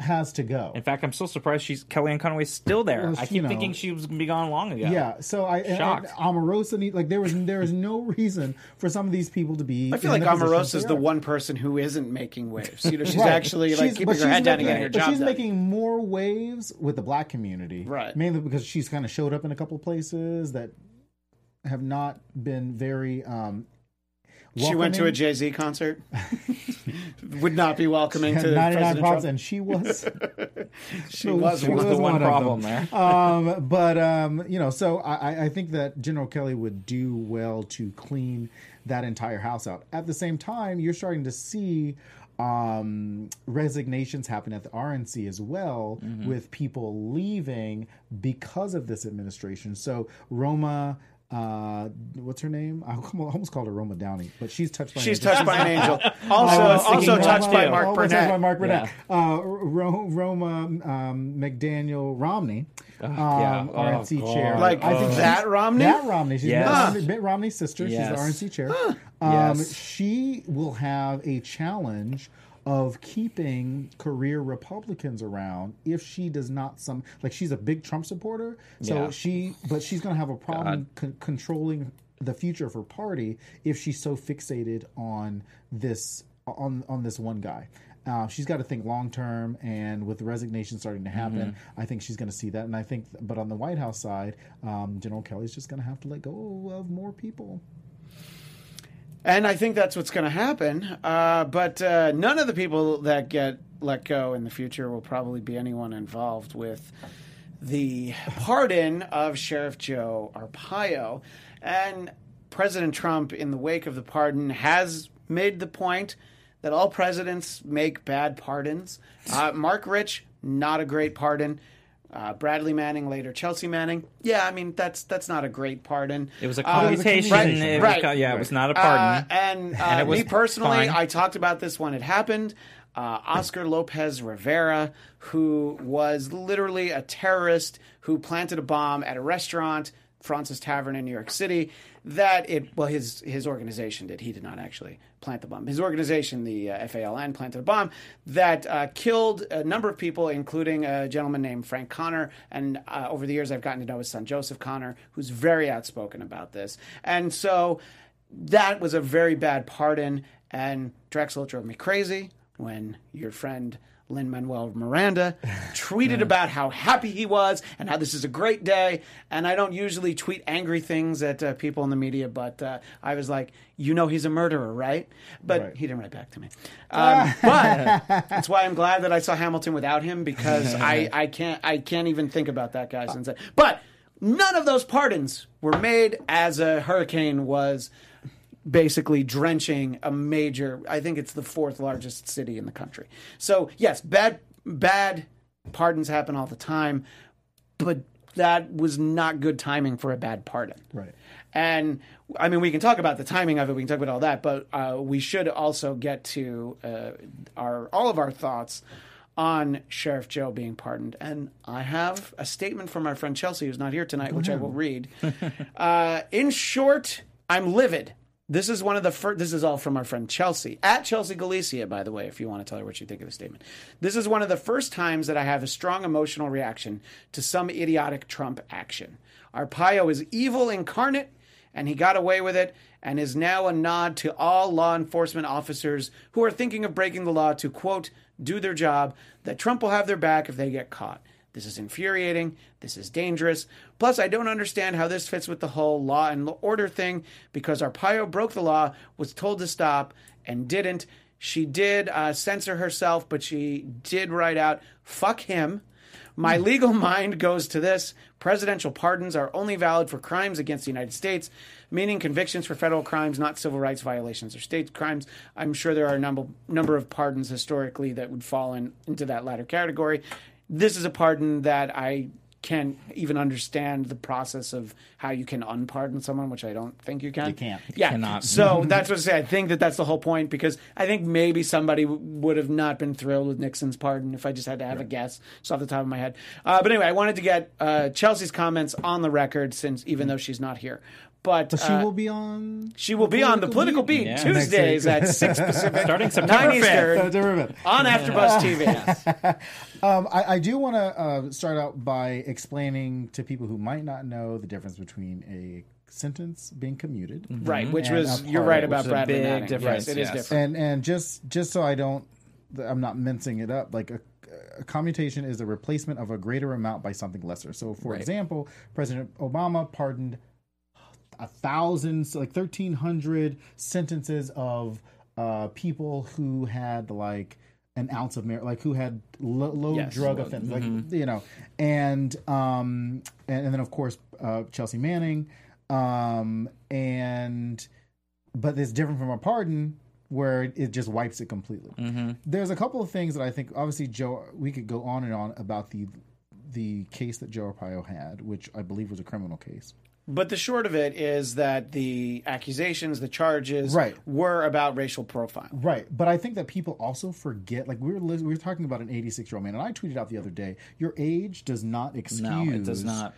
has to go. In fact, I'm still surprised she's Kellyanne Conway's still there. Well, I keep know. thinking she was going to be gone long ago. yeah, so I and, and Shocked. Omarosa need, like there was there is no reason for some of these people to be. I feel in like the Omarosa is the one person who isn't making waves. You know, she's Right. actually like She's- keeping her she's head down and getting her but job she's done. making more waves with the black community, Right. Mainly because she's kind of showed up in a couple places that have not been very. Um, She went to a. Jay Z concert. Would not be welcoming to Had 99 President problems, Trump. and she was. She was she was the one one problem there. um, but um, you know, so I, I- I think that General Kelly would do well to clean that entire house out. At the same time, you're starting to see um, resignations happen at the RNC as well, with people leaving because of this administration. So Roma. Uh, what's her name? I almost called her Roma Downey, but she's touched by an She's angel. touched by an angel. Also, I also touched by. Mark Oh, touched by Mark Burnett. Yeah. Uh, Ronna um, McDaniel Romney, um, yeah. Oh, RNC God. chair. Like I think that Romney? That Romney. She's Yes. Mitt, Mitt Romney's sister. Yes. She's the RNC chair. Um, Yes. She will have a challenge of keeping career Republicans around if she does not some like she's a big Trump supporter. So Yeah. she, but she's going to have a problem con- controlling the future of her party if she's so fixated on this on on this one guy. Uh, she's got to think long term, and with the resignation starting to happen, I think she's going to see that. And I think, but on the White House side, um, General Kelly's just going to have to let go of more people. And I think that's what's going to happen. Uh, but uh, none of the people that get let go in the future will probably be anyone involved with the pardon of Sheriff Joe Arpaio. And President Trump, in the wake of the pardon, has made the point that all presidents make bad pardons. Uh, Marc Rich, not a great pardon. Uh, Bradley Manning, later Chelsea Manning. Yeah, I mean that's that's not a great pardon. It was a Uh, commutation. right, it right. co- yeah, it was not a Uh, pardon. and uh, And me personally, fine. I talked about this when it happened. Uh, Oscar Lopez Rivera, who was literally a terrorist who planted a bomb at a restaurant, Fraunces Tavern in New York City. That it well, his his organization did. He did not actually plant the bomb. His organization, the uh, FALN, planted a bomb that uh, killed a number of people, including a gentleman named Frank Connor. And uh, over the years, I've gotten to know his son Joseph Connor, who's very outspoken about this. And so that was a very bad pardon, and Drexel drove me crazy when your friend Lin Manuel Miranda tweeted about how happy he was and how this is a great day. And I don't usually tweet angry things at uh, people in the media, but uh, I was like, you know, he's a murderer, right? But Right. he didn't write back to me. Um, but that's why I'm glad that I saw Hamilton without him because I, I can't I can't even think about that guy since. I, but none of those pardons were made as a hurricane was basically drenching a major I think it's the fourth largest city in the country. So yes, bad bad pardons happen all the time, but that was not good timing for a bad pardon. Right. And I mean, we can talk about the timing of it. We can talk about all that, but uh, we should also get to uh, our all of our thoughts on Sheriff Joe being pardoned. And I have a statement from our friend Chelsea, who's not here tonight, which I will read. uh, in short, I'm livid. This is one of the first. This is all from our friend Chelsea at Chelsea Galicia, by the way. If you want to tell her what you think of the statement, this is one of the first times that I have a strong emotional reaction to some idiotic Trump action. Arpaio is evil incarnate, and he got away with it, and is now a nod to all law enforcement officers who are thinking of breaking the law to quote do their job. That Trump will have their back if they get caught. This is infuriating. This is dangerous. Plus, I don't understand how this fits with the whole law and order thing because Arpaio broke the law, was told to stop, and didn't. She did uh, censor herself, but she did write out, fuck him. My legal mind goes to this. Presidential pardons are only valid for crimes against the United States, meaning convictions for federal crimes, not civil rights violations or state crimes. I'm sure there are a number, number of pardons historically that would fall in, into that latter category. This is a pardon that I can't even understand the process of how you can unpardon someone, which I don't think you can. You can't. Yeah. cannot. So that's what I say. I think that that's the whole point because I think maybe somebody w- would have not been thrilled with Nixon's pardon if I just had to have a guess. It's off the top of my head. Uh, but anyway, I wanted to get uh, Chelsea's comments on the record since even though she's not here. But, But she uh, will be on. she will be on the political beat, Yeah. Tuesdays at six Pacific, Starting September nine 5th. On AfterBuzz TV. Um, I, I do want to uh, start out by explaining to people who might not know the difference between a sentence being commuted Right, which was a you're right about is a Bradley big Manning. difference, Yes, it is yes. different. and and just just so I don't, I'm not mincing it up. Like a, a commutation is a replacement of a greater amount by something lesser. So, for example, President Obama pardoned a thousand, like thirteen hundred sentences of uh, people who had like an ounce of mar- like who had low, low Yes. drug offense, like you know, and um and, and then of course uh, Chelsea Manning, um and but it's different from a pardon where it just wipes it completely. There's a couple of things that I think obviously Joe we could go on and on about the the case that Joe Arpaio had, which I believe was a criminal case. But the short of it is that the accusations, the charges, Right. were about racial profile. Right, but I think that people also forget. Like we were lis- we were talking about an 86 year old man, and I tweeted out the other day: your age does not excuse No, it does not.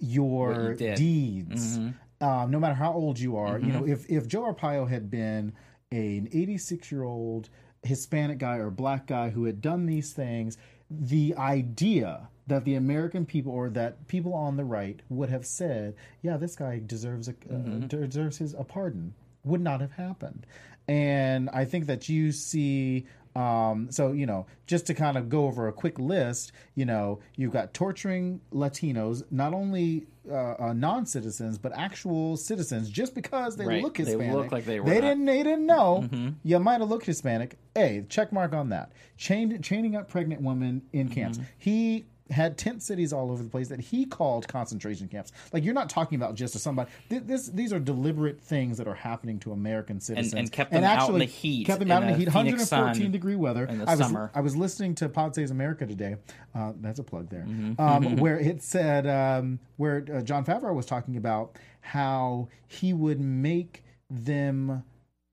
your What you did. deeds, um, no matter how old you are. You Mm-hmm. know, if if Joe Arpaio had been an 86 year old Hispanic guy or black guy who had done these things, the idea that the American people or that people on the right would have said, "Yeah, this guy deserves a Mm-hmm. uh, deserves his a pardon," would not have happened. And I think that you see um, so you know, just to kind of go over a quick list, you know, you've got torturing Latinos, not only uh, uh, non-citizens but actual citizens, just because they Right. look They Hispanic. look like they were They not. Mm-hmm. didn't. They didn't know. You might have looked Hispanic. Hey, check mark on that. Chained, chaining up pregnant women in camps. Mm-hmm. He had tent cities all over the place that he called concentration camps. Like you're not talking about just somebody. th- This these are deliberate things that are happening to American citizens and kept them out in the heat, Kept them out in the the heat. Phoenix 114 degree weather. in the I was summer. I was listening to Pod Saves America today. Uh, that's a plug there. Mm-hmm. Um, where it said um, where uh, Jon Favreau was talking about how he would make them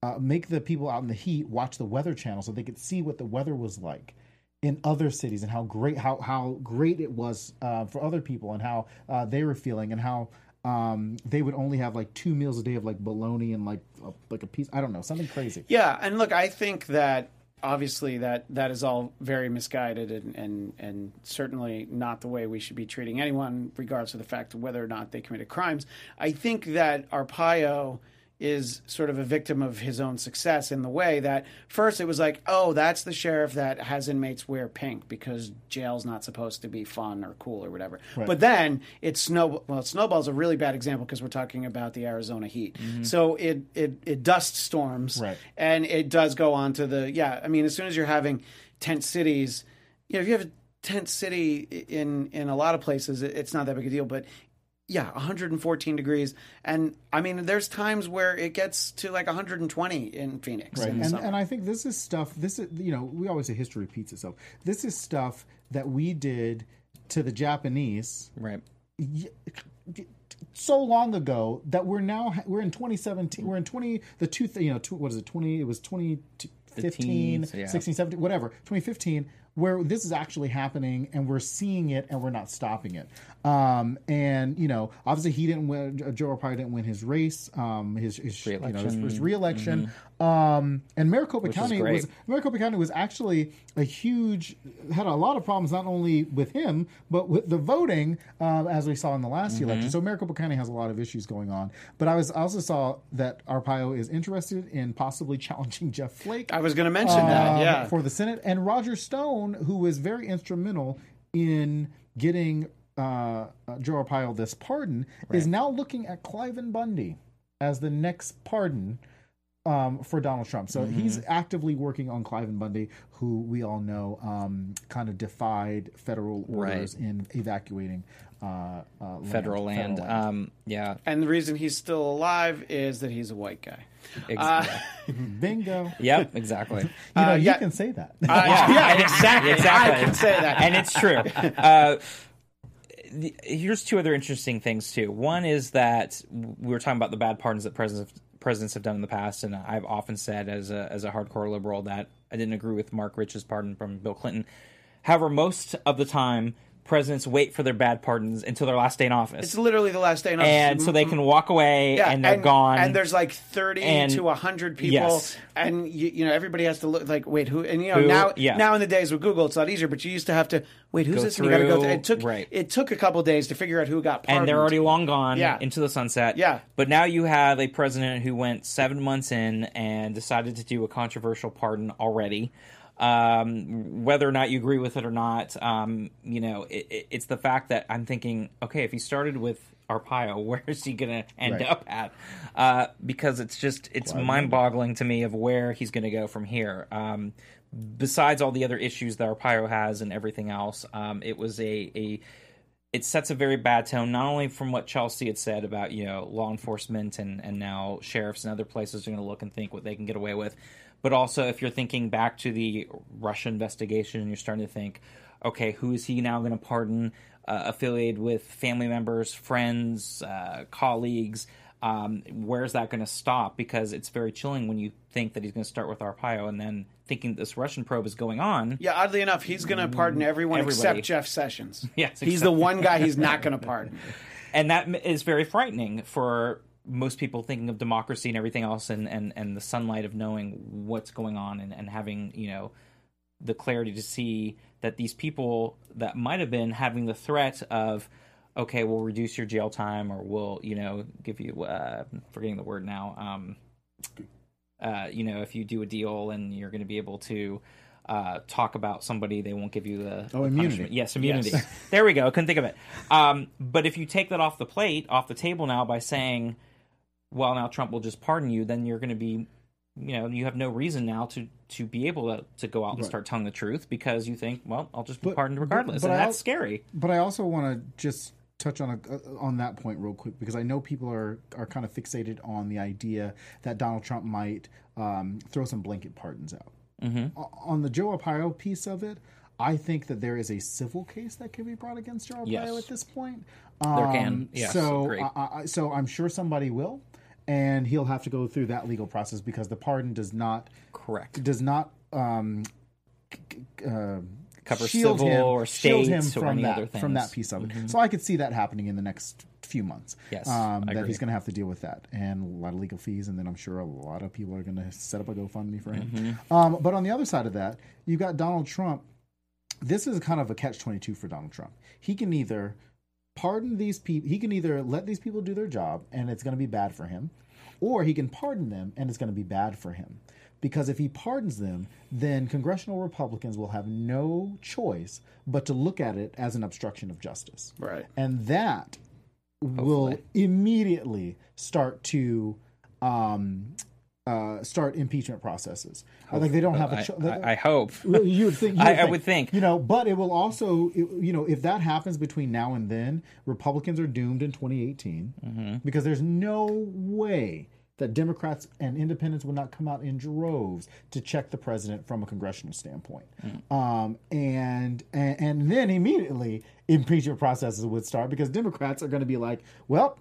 uh, make the people out in the heat watch the weather channel so they could see what the weather was like in other cities and how great how how great it was uh, for other people and how uh, they were feeling and how um, they would only have like two meals a day of like bologna and like a, like a piece I don't know something crazy. Yeah, and look, I think that obviously that that is all very misguided and and and certainly not the way we should be treating anyone, regardless of the fact of whether or not they committed crimes. I think that Arpaio is sort of a victim of his own success in the way that first it was like, oh, that's the sheriff that has inmates wear pink because jail's not supposed to be fun or cool or whatever. But then it snow well, snowball's a really bad example because we're talking about the Arizona heat. Mm-hmm. So it it it dust storms Right. and it does go on to the yeah. I mean, as soon as you're having tent cities, you know, if you have a tent city in in a lot of places, it's not that big a deal. But yeah, 114 degrees, and I mean, there's times where it gets to like 120 in Phoenix. Right. in And, and I think this is stuff, this is, you know, we always say history repeats itself. This is stuff that we did to the Japanese Right. so long ago that we're now, we're in 2017, we're in 20, the two, you know, two, what is it, 20, it was 2015, teens, yeah. 16, 17, whatever, 2015, where this is actually happening and we're seeing it and we're not stopping it. Um, and, you know, obviously he didn't win, Joe Arpaio didn't win his race, um, his, his, you know, his, his reelection. Um, and Maricopa County was Maricopa County was actually a huge had a lot of problems not only with him but with the voting um, as we saw in the last Mm-hmm. election. So Maricopa County has a lot of issues going on. But I was I also saw that Arpaio is interested in possibly challenging Jeff Flake. I was going to mention um, that. Yeah, for the Senate and Roger Stone, who was very instrumental in getting uh, uh, Joe Arpaio this pardon, is now looking at Cliven Bundy as the next pardon um, for Donald Trump. So Mm-hmm. he's actively working on Cliven Bundy, who we all know um, kind of defied federal orders in evacuating uh, uh, land, Federal land. Um, yeah. and the reason he's still alive is that he's a white guy. Ex- Bingo. Yep. Exactly. You know, Uh, you yeah. can say that. yeah, exactly. exactly. I can say that. and it's true. Uh, here's two other interesting things too. One is that we were talking about the bad pardons that presidents presidents have done in the past, and I've often said as a as a hardcore liberal that I didn't agree with Marc Rich's pardon from Bill Clinton. However, most of the time, presidents wait for their bad pardons until their last day in office. It's literally the last day in office. and so they mm-hmm. can walk away Yeah, and they're gone. And there's like 30 And- to 100 people. Yes. And, you, you know, everybody has to look like, wait, who? And, you know, Who? now Yeah. now in the days with Google, it's a lot easier, but you used to have to, wait, who's Go this? And you got to go through- through. It took, right. it took a couple days to figure out who got pardoned. and they're already long gone Yeah. into the sunset. Yeah. But now you have a president who went seven months in and decided to do a controversial pardon already. Um, whether or not you agree with it or not, um, you know, it, it, it's the fact that I'm thinking, okay, if he started with Arpaio, where is he going to end Right. up at? Uh, because it's just it's mind-boggling to me of where he's going to go from here. Um, besides all the other issues that Arpaio has and everything else, um, it was a a it sets a very bad tone, not only from what Chelsea had said about, you know, law enforcement and, and now sheriffs and other places are going to look and think what they can get away with, but also if you're thinking back to the Russia investigation and you're starting to think, okay, who is he now going to pardon, uh, affiliated with family members, friends, uh, colleagues? Um, where's that going to stop? Because it's very chilling when you think that he's going to start with Arpaio and then thinking this Russian probe is going on. Yeah, oddly enough, he's going to pardon everyone Everybody. except Jeff Sessions. Yes, He's the one guy he's not going to pardon. and that is very frightening for most people thinking of democracy and everything else and, and, and the sunlight of knowing what's going on and, and having you know the clarity to see that these people that might have been having the threat of okay we'll reduce your jail time or we'll you know give you uh forgetting the word now um uh you know if you do a deal and you're going to be able to uh, talk about somebody, they won't give you the, Oh, the immunity. punishment. Yes, immunity. there we go. I couldn't think of it. Um, but if you take that off the plate, off the table now by saying, well, now Trump will just pardon you, then you're going to be you know you have no reason now to to be able to, to go out and start telling the truth because you think, well, I'll just be But- pardoned regardless, but and I that's al- scary. But I also want to just touch on a, uh, on that point real quick because I know people are are kind of fixated on the idea that Donald Trump might um, throw some blanket pardons out. Mm-hmm. On the Joe Arpaio piece of it, I think that there is a civil case that can be brought against Joe Arpaio Yes. at this point. There Um, can. Yes, so. I, I, so I'm sure somebody will, and he'll have to go through that legal process because the pardon does not Correct. does not um, uh, Cover shield civil him, or shield him from that from that piece of it. So I could see that happening in the next few months. Yes, um, that he's going to have to deal with that and a lot of legal fees, and then I'm sure a lot of people are going to set up a GoFundMe for him. Mm-hmm. Um, but on the other side of that, you've got Donald Trump. This is kind of a catch twenty two for Donald Trump. He can either pardon these people. He can either let these people do their job, and it's going to be bad for him, or he can pardon them, and it's going to be bad for him. Because if he pardons them, then congressional Republicans will have no choice but to look at it as an obstruction of justice. Right. And that will immediately start to um, uh, start impeachment processes. like they don't have a I, choice. I, I hope. You would think. You I- I would think. You know, but it will also, you know, if that happens between now and then, Republicans are doomed in 2018 Mm-hmm. because there's no way that Democrats and Independents would not come out in droves to check the president from a congressional standpoint. Mm. Um, and, and and then immediately impeachment processes would start because Democrats are going to be like, well.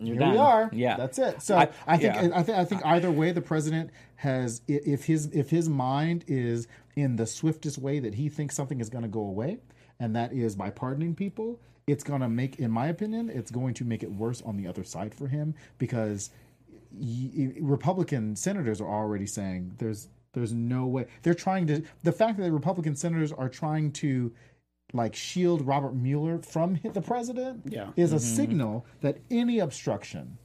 You're Here we are. Yeah. that's it. So I- I, think yeah. I think I think either way, the president has if his if his mind is in the swiftest way that he thinks something is going to go away, and that is by pardoning people, it's going to make, in my opinion, it's going to make it worse on the other side for him because y- Republican senators are already saying there's there's no way they're trying to the fact that the Republican senators are trying to like shield Robert Mueller from the president Yeah. is a Mm-hmm. signal that any obstruction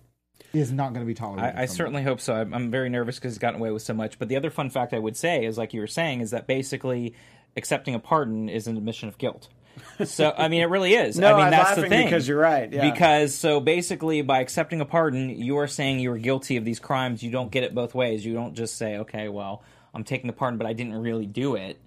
is not going to be tolerated. I, I certainly hope so. I'm, I'm very nervous because he's gotten away with so much. But the other fun fact I would say is, like you were saying, is that basically accepting a pardon is an admission of guilt. So I mean, it really is. No, I mean, I'm that's the thing. because you're right, yeah. Because so basically, by accepting a pardon, you are saying you are guilty of these crimes. You don't get it both ways. You don't just say, "Okay, well, I'm taking the pardon, but I didn't really do it."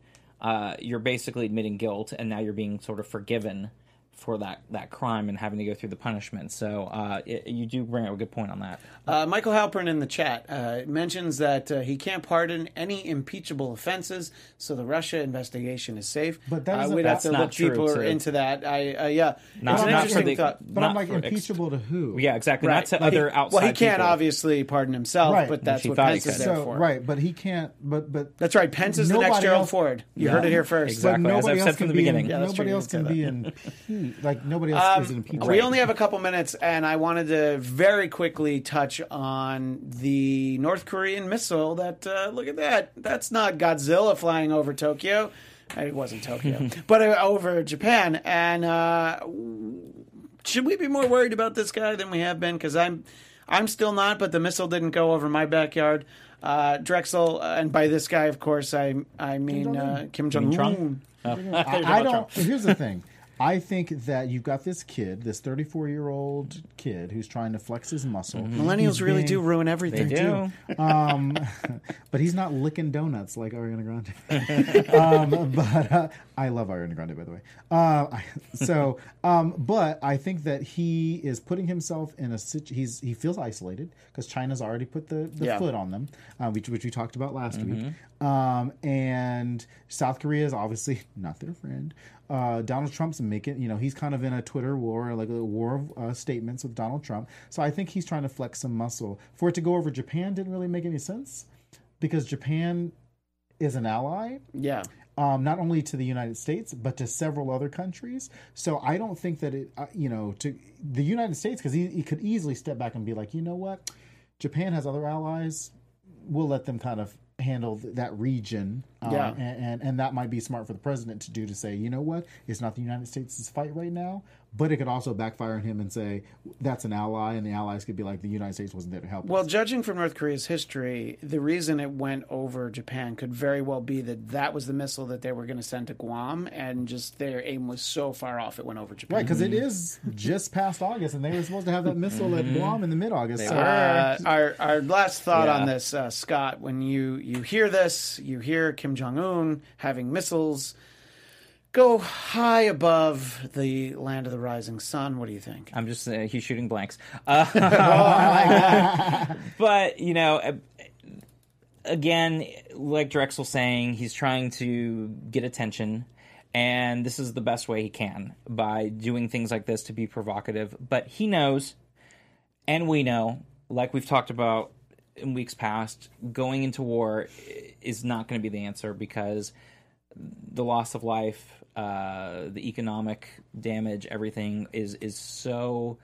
Uh, you're basically admitting guilt, and now you're being sort of forgiven for that that crime and having to go through the punishment. So uh, it, you do bring up a good point on that. Uh, Michael Halpern in the chat uh, mentions that uh, he can't pardon any impeachable offenses, so the Russia investigation is safe. But that uh, we'd have to not look true, deeper too. into that. I uh, yeah, Not- it's an not for interesting the- thought. But not I'm like for ex- impeachable to who? Yeah, exactly. Right. Not to But he- other outside. Well, he can't people. obviously pardon himself, Right. but that's he what Pence is there So for. right, but he can't. But but That's right. Pence is the next Gerald else- Ford. You Yeah. heard it here first. Exactly. but as nobody I've else said from can the be beginning. In, Yeah, that's true. nobody else can be impeached. Like nobody else is Um, impeachable. we only have a couple minutes, and I wanted to very quickly touch on the North Korean missile. That uh, look at that. That's not Godzilla flying over Tokyo. It wasn't Tokyo, but uh, over Japan. And uh, should we be more worried about this guy than we have been? Because I'm, I'm still not. But the missile didn't go over my backyard. Uh, Drexel, uh, and by this guy, of course, I I mean uh, Kim Jong Un. I, I don't. Here's the thing. I think that you've got this kid, this 34 year old kid, who's trying to flex his muscle. Millennials He's really being- do ruin everything. They everything. do. um, but he's not licking donuts like Ariana Grande. um, but uh, I love Ariana Grande, by the way. Uh, I- so, um, but I think that he is putting himself in a situ- he's he feels isolated because China's already put the, the Yeah. foot on them, uh, which which we talked about last week. Um, and South Korea is obviously not their friend. Uh, Donald Trump's making, you know, he's kind of in a Twitter war, like a war of uh, statements with Donald Trump. So I think he's trying to flex some muscle. For it to go over Japan didn't really make any sense because Japan is an ally, Yeah. um, not only to the United States but to several other countries. So I don't think that it, uh, you know, to the United States because he, he could easily step back and be like, you know what, Japan has other allies. We'll let them kind of handle th- that region. Um, Yeah. and, and and that might be smart for the president to do to say, you know what, it's not the United States' fight right now, but it could also backfire on him and say that's an ally, and the allies could be like the United States wasn't there to help. Well, us. judging from North Korea's history, the reason it went over Japan could very well be that that was the missile that they were going to send to Guam, and just their aim was so far off it went over Japan. right, because it is just past August, and they were supposed to have that missile at Guam in the mid-August. So, Uh, our our last thought Yeah. on this, uh, Scott. When you you hear this, you hear Kim Jong Un having missiles go high above the land of the rising sun. What do you think? I'm just uh, he's shooting blanks. Uh, but you know, uh, again, like Drexel saying, he's trying to get attention, and this is the best way he can by doing things like this to be provocative. But he knows, and we know, like we've talked about in weeks past, going into war is not going to be the answer because the loss of life, uh, the economic damage, everything is is so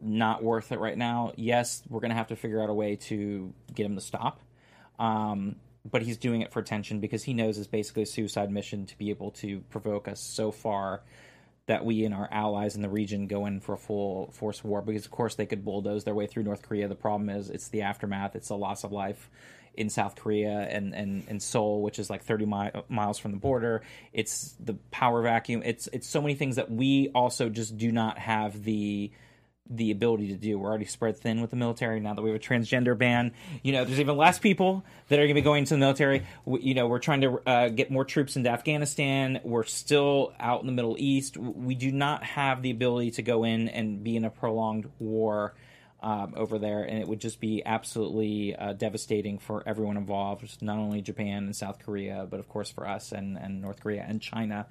not worth it right now. Yes, we're going to have to figure out a way to get him to stop. Um, but he's doing it for attention because he knows it's basically a suicide mission to be able to provoke us so far that we and our allies in the region go in for a full force war because of course they could bulldoze their way through North Korea. The problem is it's the aftermath, it's the loss of life in South Korea and and, and Seoul, which is like 30 mi- miles from the border. It's the power vacuum. It's it's so many things that we also just do not have the the ability to do. We're already spread thin with the military now that we have a transgender ban. You know, there's even less people that are going to be going to the military. We, you know, we're trying to uh, get more troops into Afghanistan. We're still out in the Middle East. We do not have the ability to go in and be in a prolonged war. Um, over there, and it would just be absolutely uh, devastating for everyone involved, not only Japan and South Korea, but of course for us and, and North Korea and China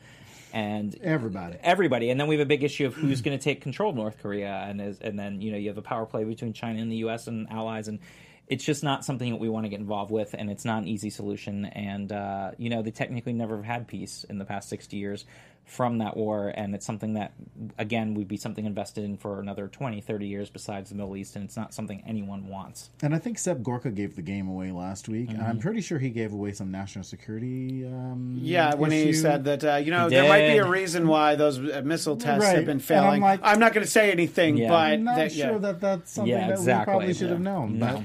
and everybody. everybody. And then we have a big issue of who's going to take control of North Korea, and is, and then you know you have a power play between China and the U.S. and allies, and it's just not something that we want to get involved with, and it's not an easy solution. And uh, you know they technically never have had peace in the past sixty years from that war, and it's something that again would be something invested in for another 20, 30 years besides the Middle East, and it's not something anyone wants. And I think Seb Gorka gave the game away last week. Mm-hmm. I'm pretty sure he gave away some national security. Um, Yeah, when he said that, uh, you know, there might be a reason why those uh, missile tests Right. have been And failing. I'm I'm, not going to say anything, Yeah. but I'm not that, sure yeah. that that's something Yeah, that exactly. we probably should have known. No. But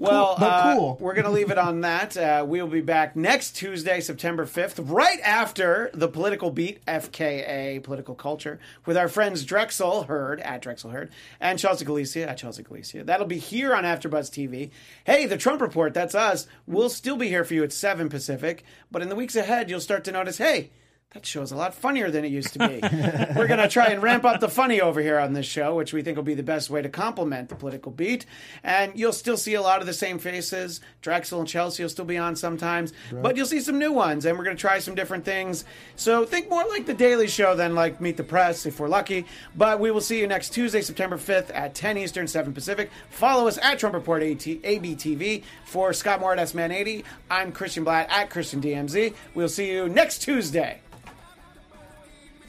Well, but uh, cool. we're going to leave it on that. Uh, we will be back next Tuesday, September 5th, right after the political beat, FKA Political Culture, with our friends Drexel Hurd, at Drexel Hurd, and Chelsea Galicia, at Chelsea Galicia. That'll be here on AfterBuzz TV. Hey, the Trump Report, that's us. We'll still be here for you at 7 Pacific, but in the weeks ahead, you'll start to notice, hey, that show's a lot funnier than it used to be. We're going to try and ramp up the funny over here on this show, which we think will be the best way to complement the political beat. And you'll still see a lot of the same faces. Drexel and Chelsea will still be on sometimes, but you'll see some new ones, and we're going to try some different things. So think more like The Daily Show than like Meet the Press if we're lucky. But we will see you next Tuesday, September 5th at 10 Eastern, 7 Pacific. Follow us at Trump Report AT- ABTV. For Scott Moore at S-Man80, I'm Christian Blatt at Christian DMZ. We'll see you next Tuesday.